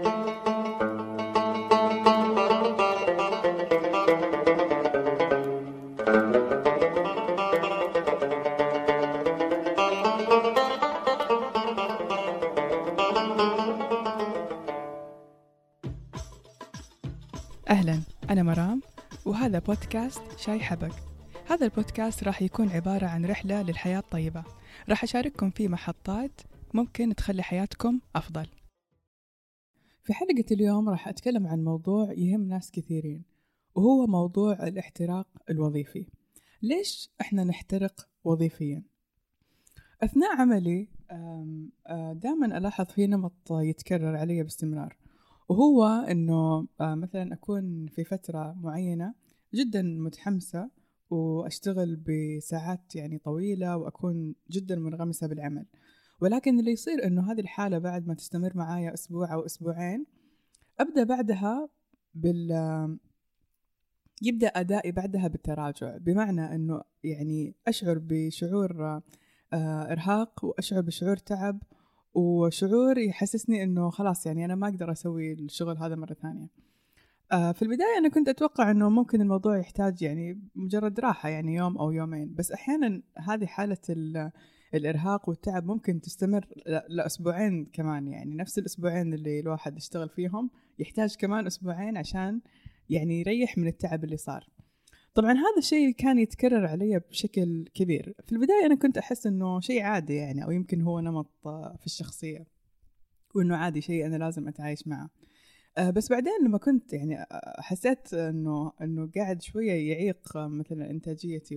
أهلا أنا مرام وهذا بودكاست شاي حبق هذا البودكاست راح يكون عبارة عن رحلة للحياة الطيبة. راح أشارككم فيه محطات ممكن تخلي حياتكم أفضل. في حلقة اليوم راح أتكلم عن موضوع يهم ناس كثيرين وهو موضوع الاحتراق الوظيفي ليش إحنا نحترق وظيفيا؟ أثناء عملي دائما ألاحظ في نمط يتكرر علي باستمرار وهو آه، مثلا أكون في فترة معينة جدا متحمسة وأشتغل بساعات يعني طويلة وأكون جدا منغمسة بالعمل ولكن اللي يصير إنه هذه الحالة بعد ما تستمر معايا أسبوع أو أسبوعين أبدأ بعدها بال يبدأ أدائي بعدها بالتراجع. بمعنى إنه يعني أشعر بشعور آه، إرهاق وأشعر بشعور تعب وشعور يحسسني إنه خلاص يعني أنا ما أقدر أسوي الشغل هذا مرة ثانية. آه في البداية أنا كنت أتوقع إنه ممكن الموضوع يحتاج يعني مجرد راحة يعني يوم أو يومين بس أحيانا هذه حالة الإرهاق والتعب ممكن تستمر لأسبوعين كمان. يعني نفس الأسبوعين اللي الواحد يشتغل فيهم يحتاج كمان أسبوعين عشان يعني يريح من التعب اللي صار. طبعا هذا الشيء كان يتكرر علي بشكل كبير. في البداية أنا كنت أحس أنه شيء عادي يعني أو يمكن هو نمط في الشخصية وأنه عادي شيء أنا لازم أتعايش معه. آه، بس بعدين لما كنت يعني حسيت إنه إنه قاعد شوية يعيق مثلا إنتاجيتي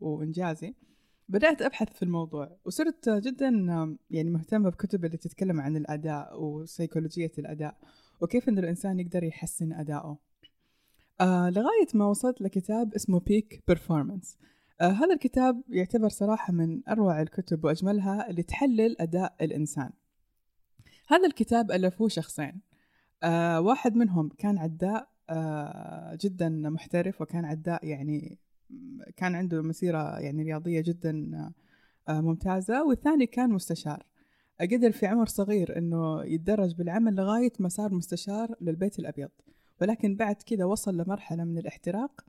وإنجازي بدأت أبحث في الموضوع وصرت جدا يعني مهتمة بكتب اللي تتكلم عن الأداء وسيكولوجية الأداء وكيف إن الإنسان يقدر يحسن اداؤه آه لغاية ما وصلت لكتاب اسمه بيك بيرفورمانس آه هذا الكتاب يعتبر صراحة من أروع الكتب وأجملها اللي تحلل أداء الإنسان. هذا الكتاب ألفوه شخصين. آه واحد منهم كان عداء آه جدا محترف وكان عداء يعني كان عنده مسيرة يعني رياضية جدا آه ممتازة. والثاني كان مستشار. قدر في عمر صغير إنه يتدرج بالعمل لغاية ما صار مستشار للبيت الأبيض. ولكن بعد كذا وصل لمرحلة من الاحتراق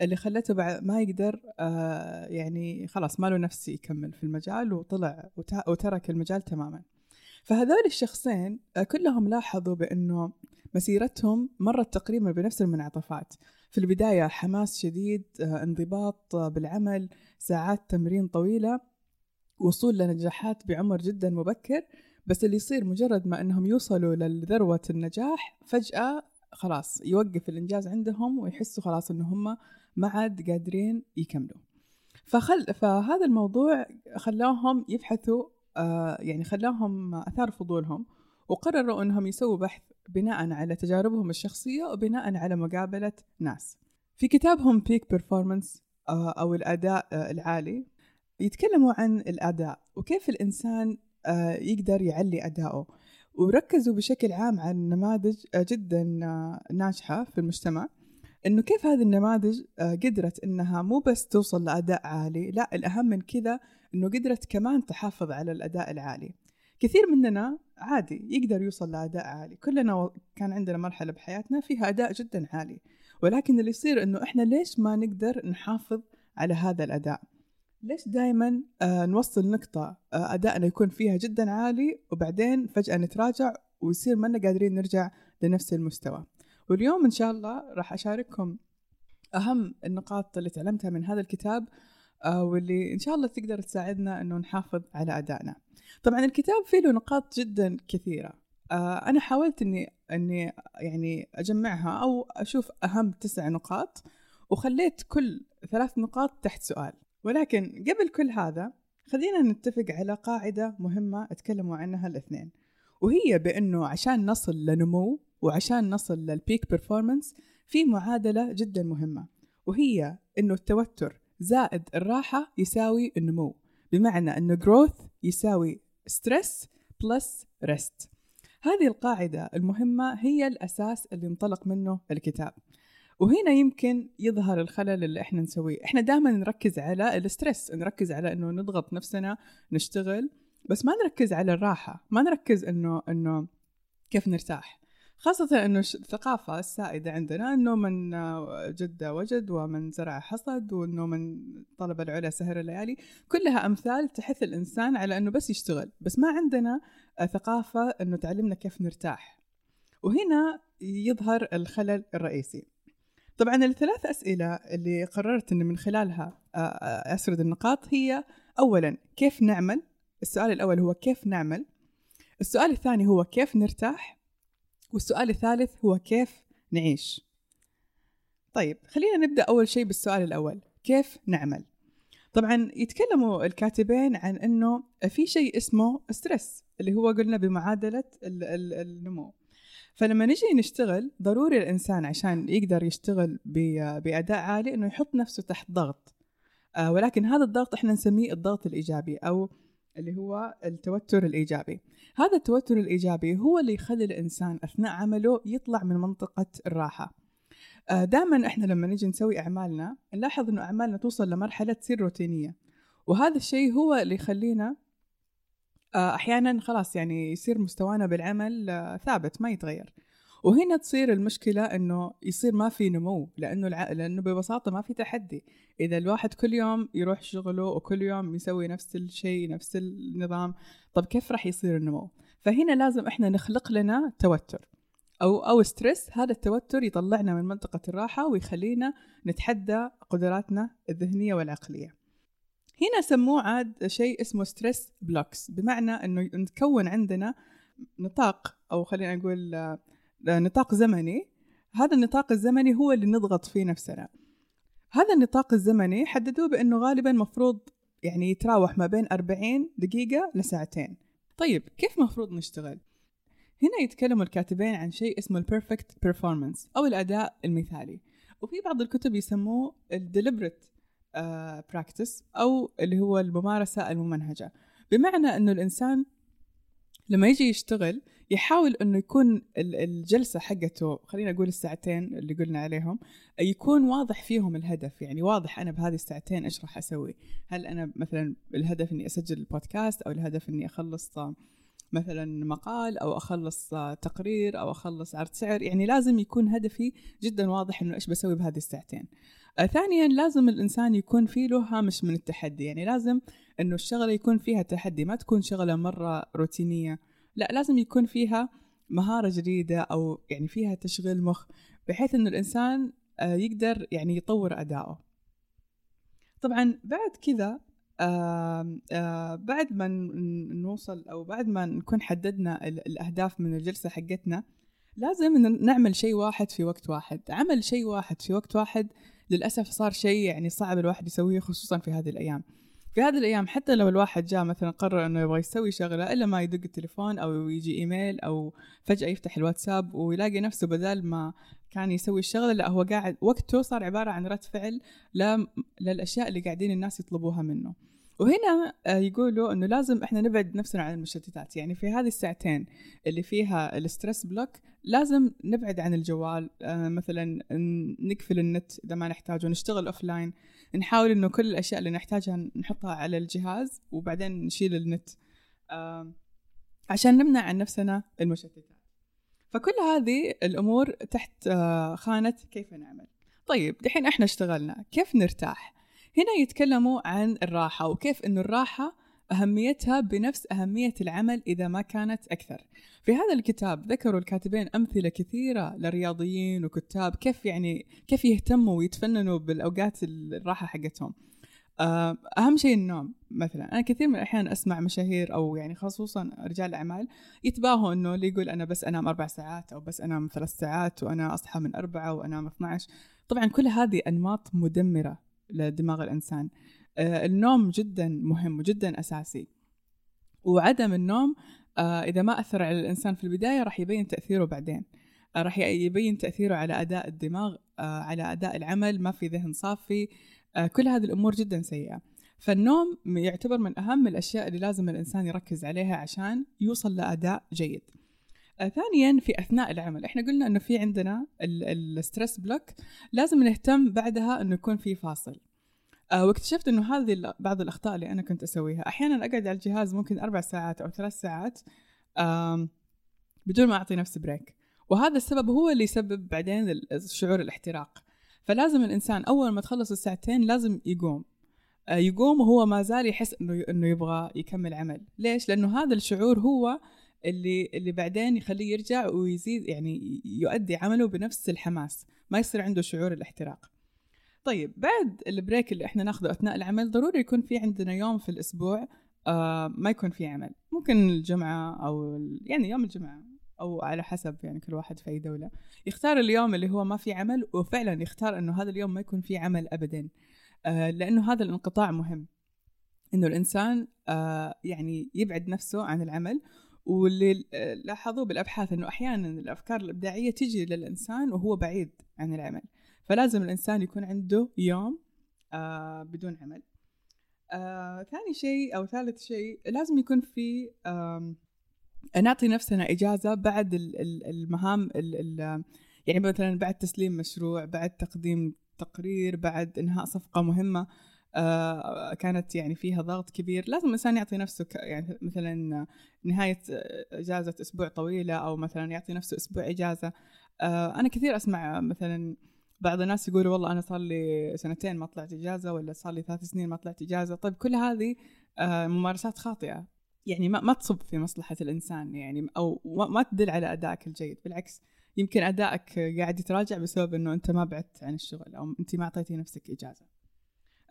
اللي خلته بعد ما يقدر آه يعني خلاص ما له نفس يكمل في المجال وطلع وترك المجال تماما. فهذول الشخصين آه كلهم لاحظوا بأنه مسيرتهم مرت تقريبا بنفس المنعطفات. في البداية حماس شديد آه انضباط آه بالعمل ساعات تمرين طويلة وصول لنجاحات بعمر جدا مبكر بس اللي يصير مجرد ما إنهم يوصلوا لذروة النجاح فجأة خلاص يوقف الإنجاز عندهم ويحسوا خلاص إنه هم ما عاد قادرين يكملوا. فخل فهذا الموضوع خلاهم يبحثوا يعني خلاهم أثار فضولهم وقرروا إنهم يسووا بحث بناء على تجاربهم الشخصية وبناء على مقابلة ناس. في كتابهم بيك بيرفورمانس آه أو الأداء آه العالي يتكلموا عن الأداء وكيف الإنسان آه يقدر يعلي أداؤه وركزوا بشكل عام على نماذج آه، جدا آه، ناجحة في المجتمع. إنه كيف هذه النماذج آه، قدرت إنها مو بس توصل لأداء عالي لا الأهم من كذا إنه قدرت كمان تحافظ على الأداء العالي. كثير مننا عادي يقدر يوصل لأداء عالي. كلنا كان عندنا مرحلة بحياتنا فيها أداء جدا عالي. ولكن اللي يصير إنه إحنا ليش ما نقدر نحافظ على هذا الأداء؟ ليش دائما آه نوصل نقطة آه أدائنا يكون فيها جدا عالي وبعدين فجأة نتراجع ويصير ما قادرين نرجع لنفس المستوى؟ واليوم إن شاء الله راح أشارككم أهم النقاط اللي تعلمتها من هذا الكتاب آه واللي إن شاء الله تقدر تساعدنا إنه نحافظ على أدائنا. طبعا الكتاب فيه له نقاط جدا كثيرة. آه أنا حاولت إني إني يعني أجمعها أو أشوف أهم تسع نقاط وخليت كل ثلاث نقاط تحت سؤال. ولكن قبل كل هذا خلينا نتفق على قاعدة مهمة أتكلموا عنها الاثنين وهي بأنه عشان نصل لنمو وعشان نصل للبيك بيرفورمانس في معادلة جدا مهمة وهي أنه التوتر زائد الراحة يساوي النمو بمعنى أنه growth يساوي stress plus rest. هذه القاعدة المهمة هي الأساس اللي انطلق منه الكتاب. وهنا يمكن يظهر الخلل اللي إحنا نسويه. إحنا دائما نركز على الاسترس نركز على إنه نضغط نفسنا نشتغل بس ما نركز على الراحة ما نركز إنه إنه كيف نرتاح. خاصة أنه الثقافة السائدة عندنا أنه من جد وجد ومن زرع حصد وأنه من طلب العلا سهر الليالي كلها أمثال تحث الإنسان على أنه بس يشتغل. بس ما عندنا ثقافة أنه تعلمنا كيف نرتاح. وهنا يظهر الخلل الرئيسي. طبعا الثلاث أسئلة اللي قررت أن من خلالها أسرد النقاط هي أولا كيف نعمل؟ السؤال الأول هو كيف نعمل؟ السؤال الثاني هو كيف نرتاح؟ والسؤال الثالث هو كيف نعيش؟ طيب خلينا نبدأ أول شيء بالسؤال الأول كيف نعمل؟ طبعا يتكلموا الكاتبين عن أنه في شيء اسمه ستريس اللي هو قلنا بمعادلة النمو. فلما نجي نشتغل ضروري الإنسان عشان يقدر يشتغل بأداء عالي أنه يحط نفسه تحت ضغط. آه ولكن هذا الضغط إحنا نسميه الضغط الإيجابي أو اللي هو التوتر الإيجابي. هذا التوتر الإيجابي هو اللي يخلي الإنسان أثناء عمله يطلع من منطقة الراحة. آه دائما إحنا لما نجي نسوي أعمالنا نلاحظ أنه أعمالنا توصل لمرحلة تصير روتينية. وهذا الشيء هو اللي يخلينا آه، أحيانا خلاص يعني يصير مستوانا بالعمل آه، ثابت ما يتغير. وهنا تصير المشكلة إنه يصير ما في نمو لأنه الع... لأنه ببساطة ما في تحدي، إذا الواحد كل يوم يروح شغله وكل يوم يسوي نفس الشيء نفس النظام، طب كيف راح يصير النمو؟ فهنا لازم إحنا نخلق لنا توتر أو أو stress، هذا التوتر يطلعنا من منطقة الراحة ويخلينا نتحدى قدراتنا الذهنية والعقلية. هنا سموه عاد شيء اسمه stress blocks بمعنى إنه نتكون عندنا نطاق أو خلينا نقول نطاق زمني هذا النطاق الزمني هو اللي نضغط فيه نفسنا. هذا النطاق الزمني حددوه بأنه غالبا مفروض يعني يتراوح ما بين 40 دقيقة لساعتين. طيب كيف مفروض نشتغل؟ هنا يتكلم الكاتبين عن شيء اسمه ال perfect performance أو الأداء المثالي. وفي بعض الكتب يسموه ال deliberate practice آه، أو اللي هو الممارسة الممنهجة. بمعنى إنه الإنسان لما يجي يشتغل يحاول إنه يكون الجلسة حقته خلينا أقول الساعتين اللي قلنا عليهم يكون واضح فيهم الهدف. يعني واضح أنا بهذه الساعتين إيش راح أسوي. هل أنا مثلا الهدف إني أسجل البودكاست أو الهدف إني أخلص مثلا مقال أو أخلص تقرير أو أخلص عرض سعر. يعني لازم يكون هدفي جدا واضح إنه إيش بسوي بهذه الساعتين. ثانيا لازم الإنسان يكون في له هامش من التحدي. يعني لازم إنه الشغلة يكون فيها تحدي ما تكون شغلة مرة روتينية. لا لازم يكون فيها مهارة جديدة أو يعني فيها تشغيل مخ بحيث إنه الإنسان آه، يقدر يعني يطور اداؤه طبعا بعد كذا آه آه بعد ما نوصل أو بعد ما نكون حددنا الأهداف من الجلسة حقتنا لازم نعمل شيء واحد في وقت واحد. عمل شيء واحد في وقت واحد للأسف صار شيء يعني صعب الواحد يسويه خصوصا في هذه الأيام. في هذه الأيام حتى لو الواحد جاء مثلا قرر إنه يبغى يسوي شغلة إلا ما يدق التليفون أو يجي إيميل أو فجأة يفتح الواتساب ويلاقي نفسه بدل ما كان يسوي الشغلة لا هو قاعد وقته صار عبارة عن رد فعل للأشياء اللي قاعدين الناس يطلبوها منه. وهنا آه، يقولوا إنه لازم إحنا نبعد نفسنا عن المشتتات. يعني في هذه الساعتين اللي فيها ال stress block لازم نبعد عن الجوال. آه، مثلا نقفل النت إذا ما نحتاجه نشتغل offline نحاول إنه كل الأشياء اللي نحتاجها نحطها على الجهاز وبعدين نشيل النت. عشان نمنع عن نفسنا المشتتات. فكل هذه الأمور تحت آه، خانة كيف نعمل. طيب دحين إحنا اشتغلنا. كيف نرتاح؟ هنا يتكلموا عن الراحة وكيف أن الراحة أهميتها بنفس أهمية العمل إذا ما كانت أكثر. في هذا الكتاب ذكروا الكاتبين أمثلة كثيرة لرياضيين وكتاب كيف يعني كيف يهتموا ويتفننوا بالأوقات الراحة حقتهم. آه، أهم شيء النوم مثلا. أنا كثير من الأحيان أسمع مشاهير أو يعني خصوصا رجال أعمال يتباهوا إنه اللي يقول أنا بس أنام أربع ساعات أو بس أنام ثلاث ساعات وأنا أصحى من أربعة وأنام 12 طبعا كل هذه أنماط مدمرة. لدماغ الإنسان. آه، النوم جدا مهم وجدا أساسي. وعدم النوم آه، إذا ما أثر على الإنسان في البداية راح يبين تأثيره بعدين. آه، راح يبين تأثيره على أداء الدماغ على أداء العمل ما في ذهن صافي. كل هذه الأمور جدا سيئة. فالنوم يعتبر من أهم الأشياء اللي لازم الإنسان يركز عليها عشان يوصل لأداء جيد. ثانيا في أثناء العمل إحنا قلنا إنه في عندنا ال stress block لازم نهتم بعدها إنه يكون في فاصل. آه واكتشفت إنه هذه بعض الأخطاء اللي أنا كنت أسويها. أحيانا أقعد على الجهاز ممكن أربع ساعات أو ثلاث ساعات بدون ما أعطي نفسي بريك وهذا السبب هو اللي يسبب بعدين شعور الاحتراق. فلازم الإنسان أول ما تخلص الساعتين لازم يقوم. آه، يقوم وهو ما زال يحس إنه إنه يبغى يكمل عمل. ليش؟ لأنه هذا الشعور هو اللي اللي بعدين يخليه يرجع ويزيد يعني يؤدي عمله بنفس الحماس ما يصير عنده شعور الاحتراق. طيب بعد البريك اللي إحنا ناخذه أثناء العمل ضروري يكون في عندنا يوم في الأسبوع آه ما يكون في عمل. ممكن الجمعة أو يعني يوم الجمعة أو على حسب يعني كل واحد في أي دولة. يختار اليوم اللي هو ما في عمل وفعلا يختار إنه هذا اليوم ما يكون في عمل ابدا آه لأنه هذا الانقطاع مهم. إنه الإنسان آه يعني يبعد نفسه عن العمل واللي لاحظوه بالأبحاث إنه أحيانا الأفكار الإبداعية تجي للإنسان وهو بعيد عن العمل. فلازم الإنسان يكون عنده يوم آه بدون عمل. آه ثاني شيء أو ثالث شيء لازم يكون في آه نعطي نفسنا إجازة بعد المهام يعني مثلا بعد تسليم مشروع بعد تقديم تقرير بعد إنهاء صفقة مهمة. كانت يعني فيها ضغط كبير. لازم الإنسان يعطي نفسه يعني مثلا نهاية إجازة أسبوع طويلة أو مثلا يعطي نفسه أسبوع إجازة. آه أنا كثير أسمع مثلا بعض الناس يقولوا والله أنا صار لي سنتين ما طلعت إجازة ولا صار لي ثلاث سنين ما طلعت إجازة. طيب كل هذه آه ممارسات خاطئة. يعني ما ما تصب في مصلحة الإنسان يعني أو ما تدل على أدائك الجيد. بالعكس يمكن أدائك قاعد يتراجع بسبب إنه أنت ما بعدت عن الشغل أو أنت ما أعطيتي نفسك آه،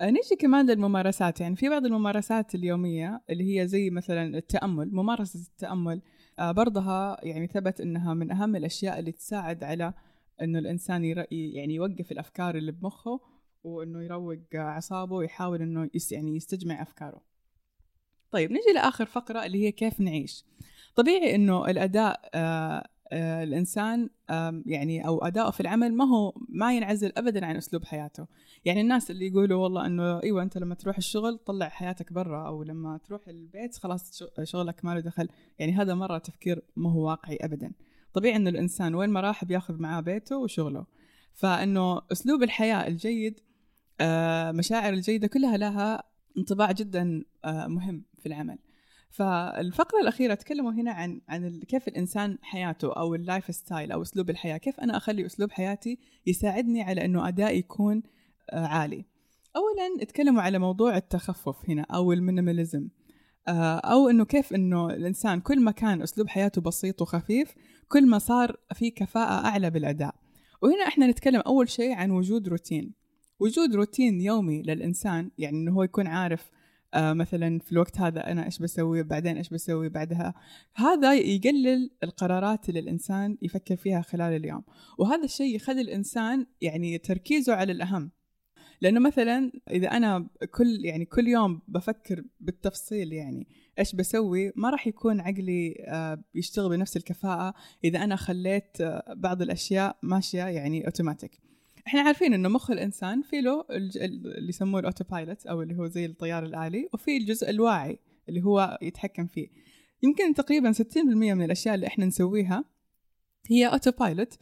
نيجي كمان للممارسات. يعني في بعض الممارسات اليومية اللي هي زي مثلا التأمل ممارسة التأمل آه، برضها يعني ثبت أنها من أهم الأشياء اللي تساعد على أنه الإنسان يعني يوقف الأفكار اللي بمخه وأنه يروق أعصابه ويحاول أنه يعني يستجمع أفكاره. طيب نجي لآخر فقرة اللي هي كيف نعيش. طبيعي أنه الأداء آه آه الإنسان يعني أو أداؤه في العمل ما هو ما ينعزل ابدا عن أسلوب حياته. يعني الناس اللي يقولوا والله إنه إيوه أنت لما تروح الشغل طلع حياتك برا أو لما تروح البيت خلاص شغلك ما له دخل. يعني هذا مرة تفكير ما هو واقعي ابدا. طبيعي إنه الإنسان وين ما راح بياخذ معاه بيته وشغله. فإنه أسلوب الحياة الجيد آه مشاعر الجيدة كلها لها انطباع جدا آه مهم في العمل. فالفقرة الأخيرة تكلموا هنا عن عن كيف الإنسان حياته أو ال lifestyle أو أسلوب الحياة، كيف أنا أخلي أسلوب حياتي يساعدني على إنه أدائي يكون آه، عالي. أولاً تكلموا على موضوع التخفف هنا أو ال minimalism. آه، أو إنه كيف إنه الإنسان كل ما كان أسلوب حياته بسيط وخفيف كل ما صار في كفاءة أعلى بالأداء. وهنا إحنا نتكلم أول شيء عن وجود روتين. وجود روتين يومي للإنسان يعني إنه هو يكون عارف آه مثلا في الوقت هذا أنا إيش بسوي بعدين إيش بسوي بعدها. هذا يقلل القرارات اللي الإنسان يفكر فيها خلال اليوم. وهذا الشيء يخلي الإنسان يعني تركيزه على الأهم. لأنه مثلا إذا أنا كل يعني كل يوم بفكر بالتفصيل يعني إيش بسوي ما راح يكون عقلي آه، يشتغل بنفس الكفاءة. إذا أنا خليت آه، بعض الأشياء ماشية يعني اوتوماتيك إحنا عارفين إنه مخ الإنسان في له اللي يسموه ال autopilot أو اللي هو زي الطيار الآلي وفي الجزء الواعي اللي هو يتحكم فيه يمكن تقريبا 60% من الأشياء اللي إحنا نسويها هي autopilot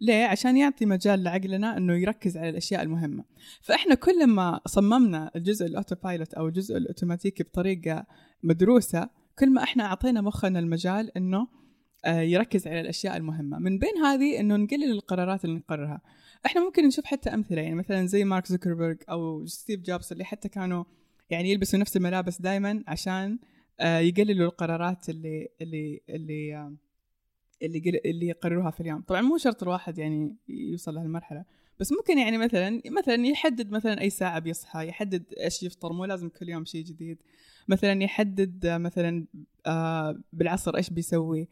ليه؟ عشان يعطي مجال لعقلنا إنه يركز على الأشياء المهمة. فإحنا كل ما صممنا الجزء ال auto pilot أو الجزء الاوتوماتيكي بطريقة مدروسة، كل ما إحنا أعطينا مخنا المجال إنه آه، يركز على الأشياء المهمة، من بين هذه إنه نقلل القرارات اللي نقررها. إحنا ممكن نشوف حتى أمثلة يعني مثلا زي مارك زوكربيرج أو ستيف جوبز اللي حتى كانوا يعني يلبسوا نفس الملابس دائما عشان آه، يقللوا القرارات اللي اللي اللي آه، اللي اللي يقرروها في اليوم. طبعا مو شرط الواحد يعني يوصل لهالمرحلة بس ممكن يعني مثلا مثلا يحدد مثلا أي ساعة بيصحى يحدد إيش يفطر مو لازم كل يوم شيء جديد. مثلا يحدد مثلا آه، بالعصر إيش بيسوي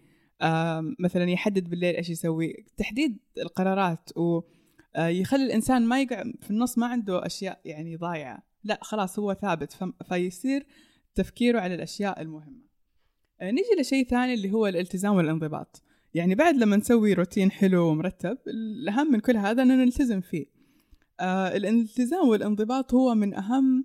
مثلا يحدد بالليل إيش يسوي. تحديد القرارات و يخلي الإنسان ما يقع في النص ما عنده أشياء يعني ضايعة. لا خلاص هو ثابت. فيصير تفكيره على الأشياء المهمة. آه، نيجي لشيء ثاني اللي هو الالتزام والانضباط. يعني بعد لما نسوي روتين حلو ومرتب الأهم من كل هذا أننا نلتزم فيه. آه الالتزام والانضباط هو من أهم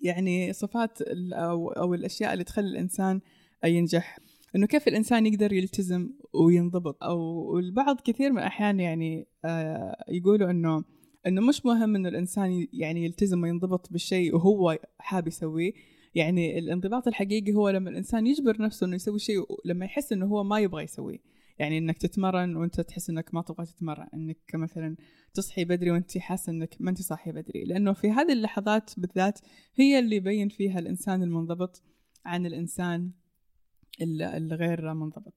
يعني صفات أو, الأشياء اللي تخلي الإنسان ينجح. إنه كيف الإنسان يقدر يلتزم وينضبط؟ أو البعض كثير من الأحيان يعني آه يقولوا إنه إنه مش مهم إنه الإنسان يعني يلتزم وينضبط بالشيء وهو حاب يسويه. يعني الانضباط الحقيقي هو لما الإنسان يجبر نفسه إنه يسوي شيء لما يحس إنه هو ما يبغى يسويه. يعني إنك تتمرن وأنت تحس إنك ما تبغى تتمرن. إنك مثلا تصحي بدري وأنت حاسة إنك ما أنت صاحية بدري. لأنه في هذه اللحظات بالذات هي اللي يبين فيها الإنسان المنضبط عن الإنسان الغير منضبط.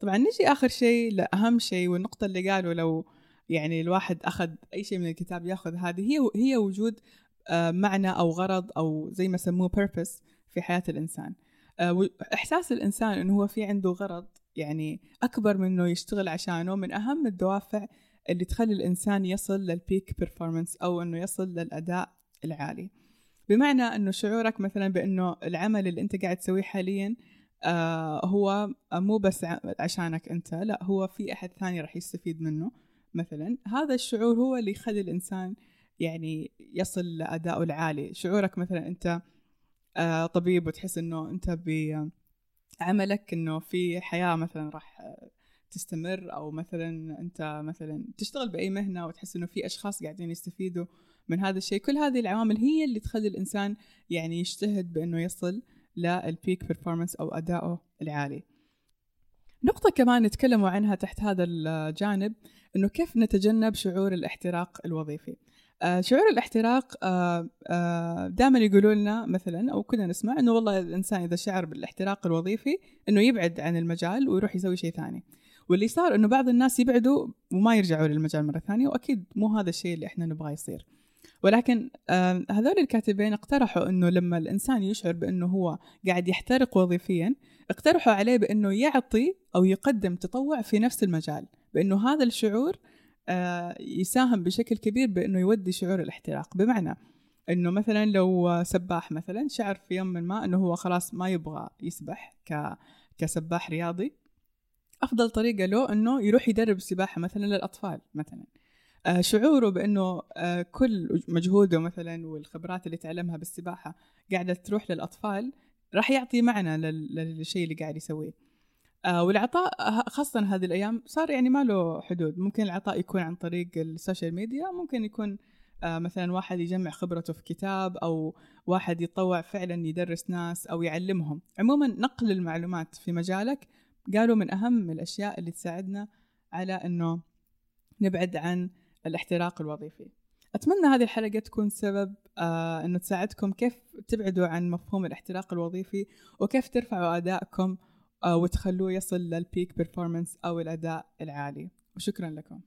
طبعا نجي آخر شيء لاهم شيء والنقطة اللي قالوا لو يعني الواحد أخذ أي شيء من الكتاب يأخذ هذه هي هي وجود آه، معنى أو غرض أو زي ما سموه purpose في حياة الإنسان. آه، إحساس الإنسان إنه هو في عنده غرض يعني أكبر من إنه يشتغل عشانه من أهم الدوافع اللي تخلي الإنسان يصل للبيك بيرفورمانس أو إنه يصل للأداء العالي. بمعنى إنه شعورك مثلا بإنه العمل اللي أنت قاعد تسويه حاليا آه هو مو بس عشانك أنت لا هو في أحد ثاني راح يستفيد منه مثلا. هذا الشعور هو اللي يخلي الإنسان يعني يصل لادائه العالي. شعورك مثلا أنت آه طبيب وتحس إنه أنت بعملك إنه في حياة مثلا راح تستمر أو مثلا أنت مثلا تشتغل بأي مهنة وتحس إنه في أشخاص قاعدين يستفيدوا من هذا الشيء. كل هذه العوامل هي اللي تخلي الإنسان يعني يجتهد بإنه يصل للبيك بيرفورمانس أو ادائه العالي. نقطة كمان نتكلموا عنها تحت هذا الجانب إنه كيف نتجنب شعور الاحتراق الوظيفي. آه شعور الاحتراق آه آه دائما يقولوا لنا مثلا أو كنا نسمع إنه والله الإنسان إذا شعر بالاحتراق الوظيفي إنه يبعد عن المجال ويروح يسوي شيء ثاني. واللي صار إنه بعض الناس يبعدوا وما يرجعوا للمجال مرة ثانية وأكيد مو هذا الشيء اللي إحنا نبغاه يصير. ولكن هذول الكاتبين اقترحوا إنه لما الإنسان يشعر بإنه هو قاعد يحترق وظيفيا اقترحوا عليه بإنه يعطي أو يقدم تطوع في نفس المجال بإنه هذا الشعور يساهم بشكل كبير بإنه يودي شعور الاحتراق. بمعنى إنه مثلا لو سباح مثلا شعر في يوم ما إنه هو خلاص ما يبغى يسبح ك كسباح رياضي أفضل طريقة له إنه يروح يدرب سباحة مثلا للأطفال مثلا. شعوره بأنه آه، كل مجهوده مثلا والخبرات اللي تعلمها بالسباحة قاعدة تروح للأطفال راح يعطي معنى للشيء اللي قاعد يسويه. آه، والعطاء خاصة هذه الأيام صار يعني ما له حدود. ممكن العطاء يكون عن طريق السوشيال ميديا ممكن يكون مثلا واحد يجمع خبرته في كتاب أو واحد يتطوع فعلا يدرس ناس أو يعلمهم. عموما نقل المعلومات في مجالك قالوا من أهم الأشياء اللي تساعدنا على أنه نبعد عن الاحتراق الوظيفي. أتمنى هذه الحلقة تكون سبب آه أنه تساعدكم كيف تبعدوا عن مفهوم الاحتراق الوظيفي وكيف ترفعوا أدائكم آه وتخلوه يصل للبيك بيرفورمانس أو الأداء العالي. وشكرا لكم.